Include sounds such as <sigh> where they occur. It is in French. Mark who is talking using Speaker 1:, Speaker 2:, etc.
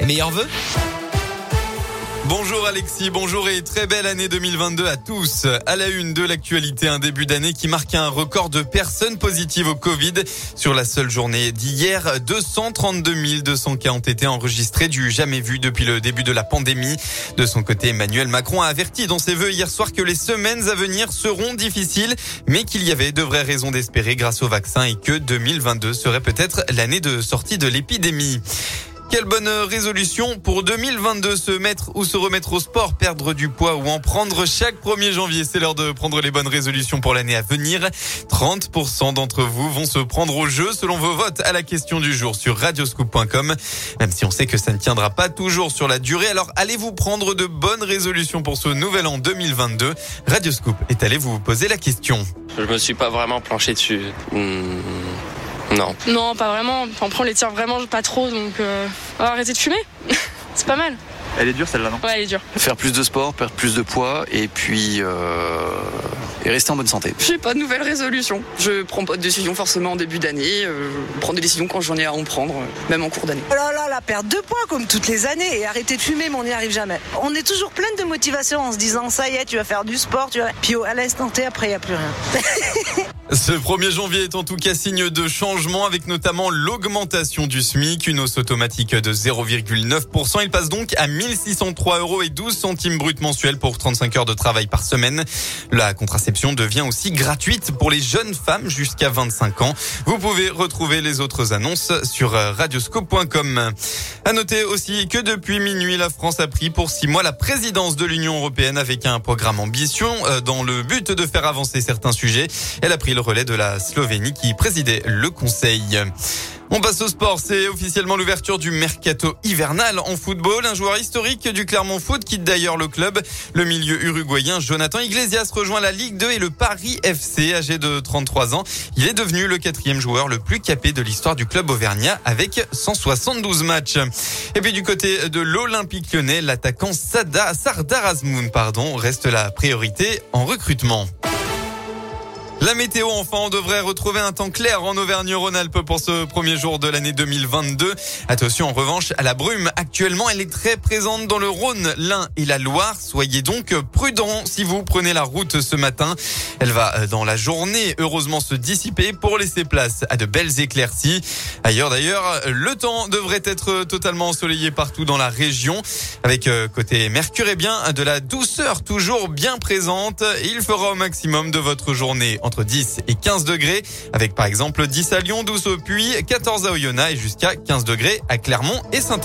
Speaker 1: et meilleurs vœux.
Speaker 2: Bonjour Alexis, bonjour et très belle année 2022 à tous. À la une de l'actualité, un début d'année qui marque un record de personnes positives au Covid. Sur la seule journée d'hier, 232 200 cas ont été enregistrés, du jamais vu depuis le début de la pandémie. De son côté, Emmanuel Macron a averti dans ses vœux hier soir que les semaines à venir seront difficiles, mais qu'il y avait de vraies raisons d'espérer grâce au vaccin et que 2022 serait peut-être l'année de sortie de l'épidémie. Quelle bonne résolution pour 2022, se mettre ou se remettre au sport, perdre du poids ou en prendre chaque 1er janvier. C'est l'heure de prendre les bonnes résolutions pour l'année à venir. 30% d'entre vous vont se prendre au jeu selon vos votes à la question du jour sur radioscoop.com. Même si on sait que ça ne tiendra pas toujours sur la durée, alors allez-vous prendre de bonnes résolutions pour ce nouvel an 2022 Radioscoop est allé vous poser la question.
Speaker 3: Je me suis pas vraiment planché dessus. Hmm. Non.
Speaker 4: Non, pas vraiment. On prend les tirs vraiment pas trop, donc euh, on va arrêter de fumer. <laughs> C'est pas mal.
Speaker 5: Elle est dure celle-là, non?
Speaker 4: Ouais, elle est dure.
Speaker 6: Faire plus de sport, perdre plus de poids et puis euh, et rester en bonne santé.
Speaker 7: J'ai pas de nouvelles résolutions. Je prends pas de décision forcément en début d'année. Euh, je prends des décisions quand j'en ai à en prendre, euh, même en cours d'année.
Speaker 8: Oh là là, la perte de poids comme toutes les années et arrêter de fumer, mais on n'y arrive jamais. On est toujours pleine de motivation en se disant ça y est, tu vas faire du sport, tu vas. Puis à l'instant T, après, il n'y a plus rien. <laughs>
Speaker 2: Ce 1er janvier est en tout cas signe de changement avec notamment l'augmentation du SMIC, une hausse automatique de 0,9%. Il passe donc à 1603 euros et 12 centimes brut mensuels pour 35 heures de travail par semaine. La contraception devient aussi gratuite pour les jeunes femmes jusqu'à 25 ans. Vous pouvez retrouver les autres annonces sur radioscope.com. À noter aussi que depuis minuit, la France a pris pour six mois la présidence de l'Union européenne avec un programme ambition dans le but de faire avancer certains sujets. Elle a pris le relais de la Slovénie qui présidait le Conseil. On passe au sport. C'est officiellement l'ouverture du mercato hivernal en football. Un joueur historique du Clermont Foot quitte d'ailleurs le club. Le milieu uruguayen Jonathan Iglesias rejoint la Ligue 2 et le Paris FC, âgé de 33 ans. Il est devenu le quatrième joueur le plus capé de l'histoire du club auvergnat avec 172 matchs. Et puis du côté de l'Olympique lyonnais, l'attaquant Sada, Sardar Azmoun, pardon, reste la priorité en recrutement. La météo, enfin, on devrait retrouver un temps clair en Auvergne-Rhône-Alpes pour ce premier jour de l'année 2022. Attention, en revanche, à la brume. Actuellement, elle est très présente dans le Rhône, l'Ain et la Loire. Soyez donc prudents si vous prenez la route ce matin. Elle va, euh, dans la journée, heureusement se dissiper pour laisser place à de belles éclaircies. Ailleurs, d'ailleurs, le temps devrait être totalement ensoleillé partout dans la région. Avec euh, côté Mercure, et bien, de la douceur toujours bien présente. Il fera au maximum de votre journée entre 10 et 15 degrés, avec par exemple 10 à Lyon, 12 au Puy, 14 à Oyonnax et jusqu'à 15 degrés à Clermont et saint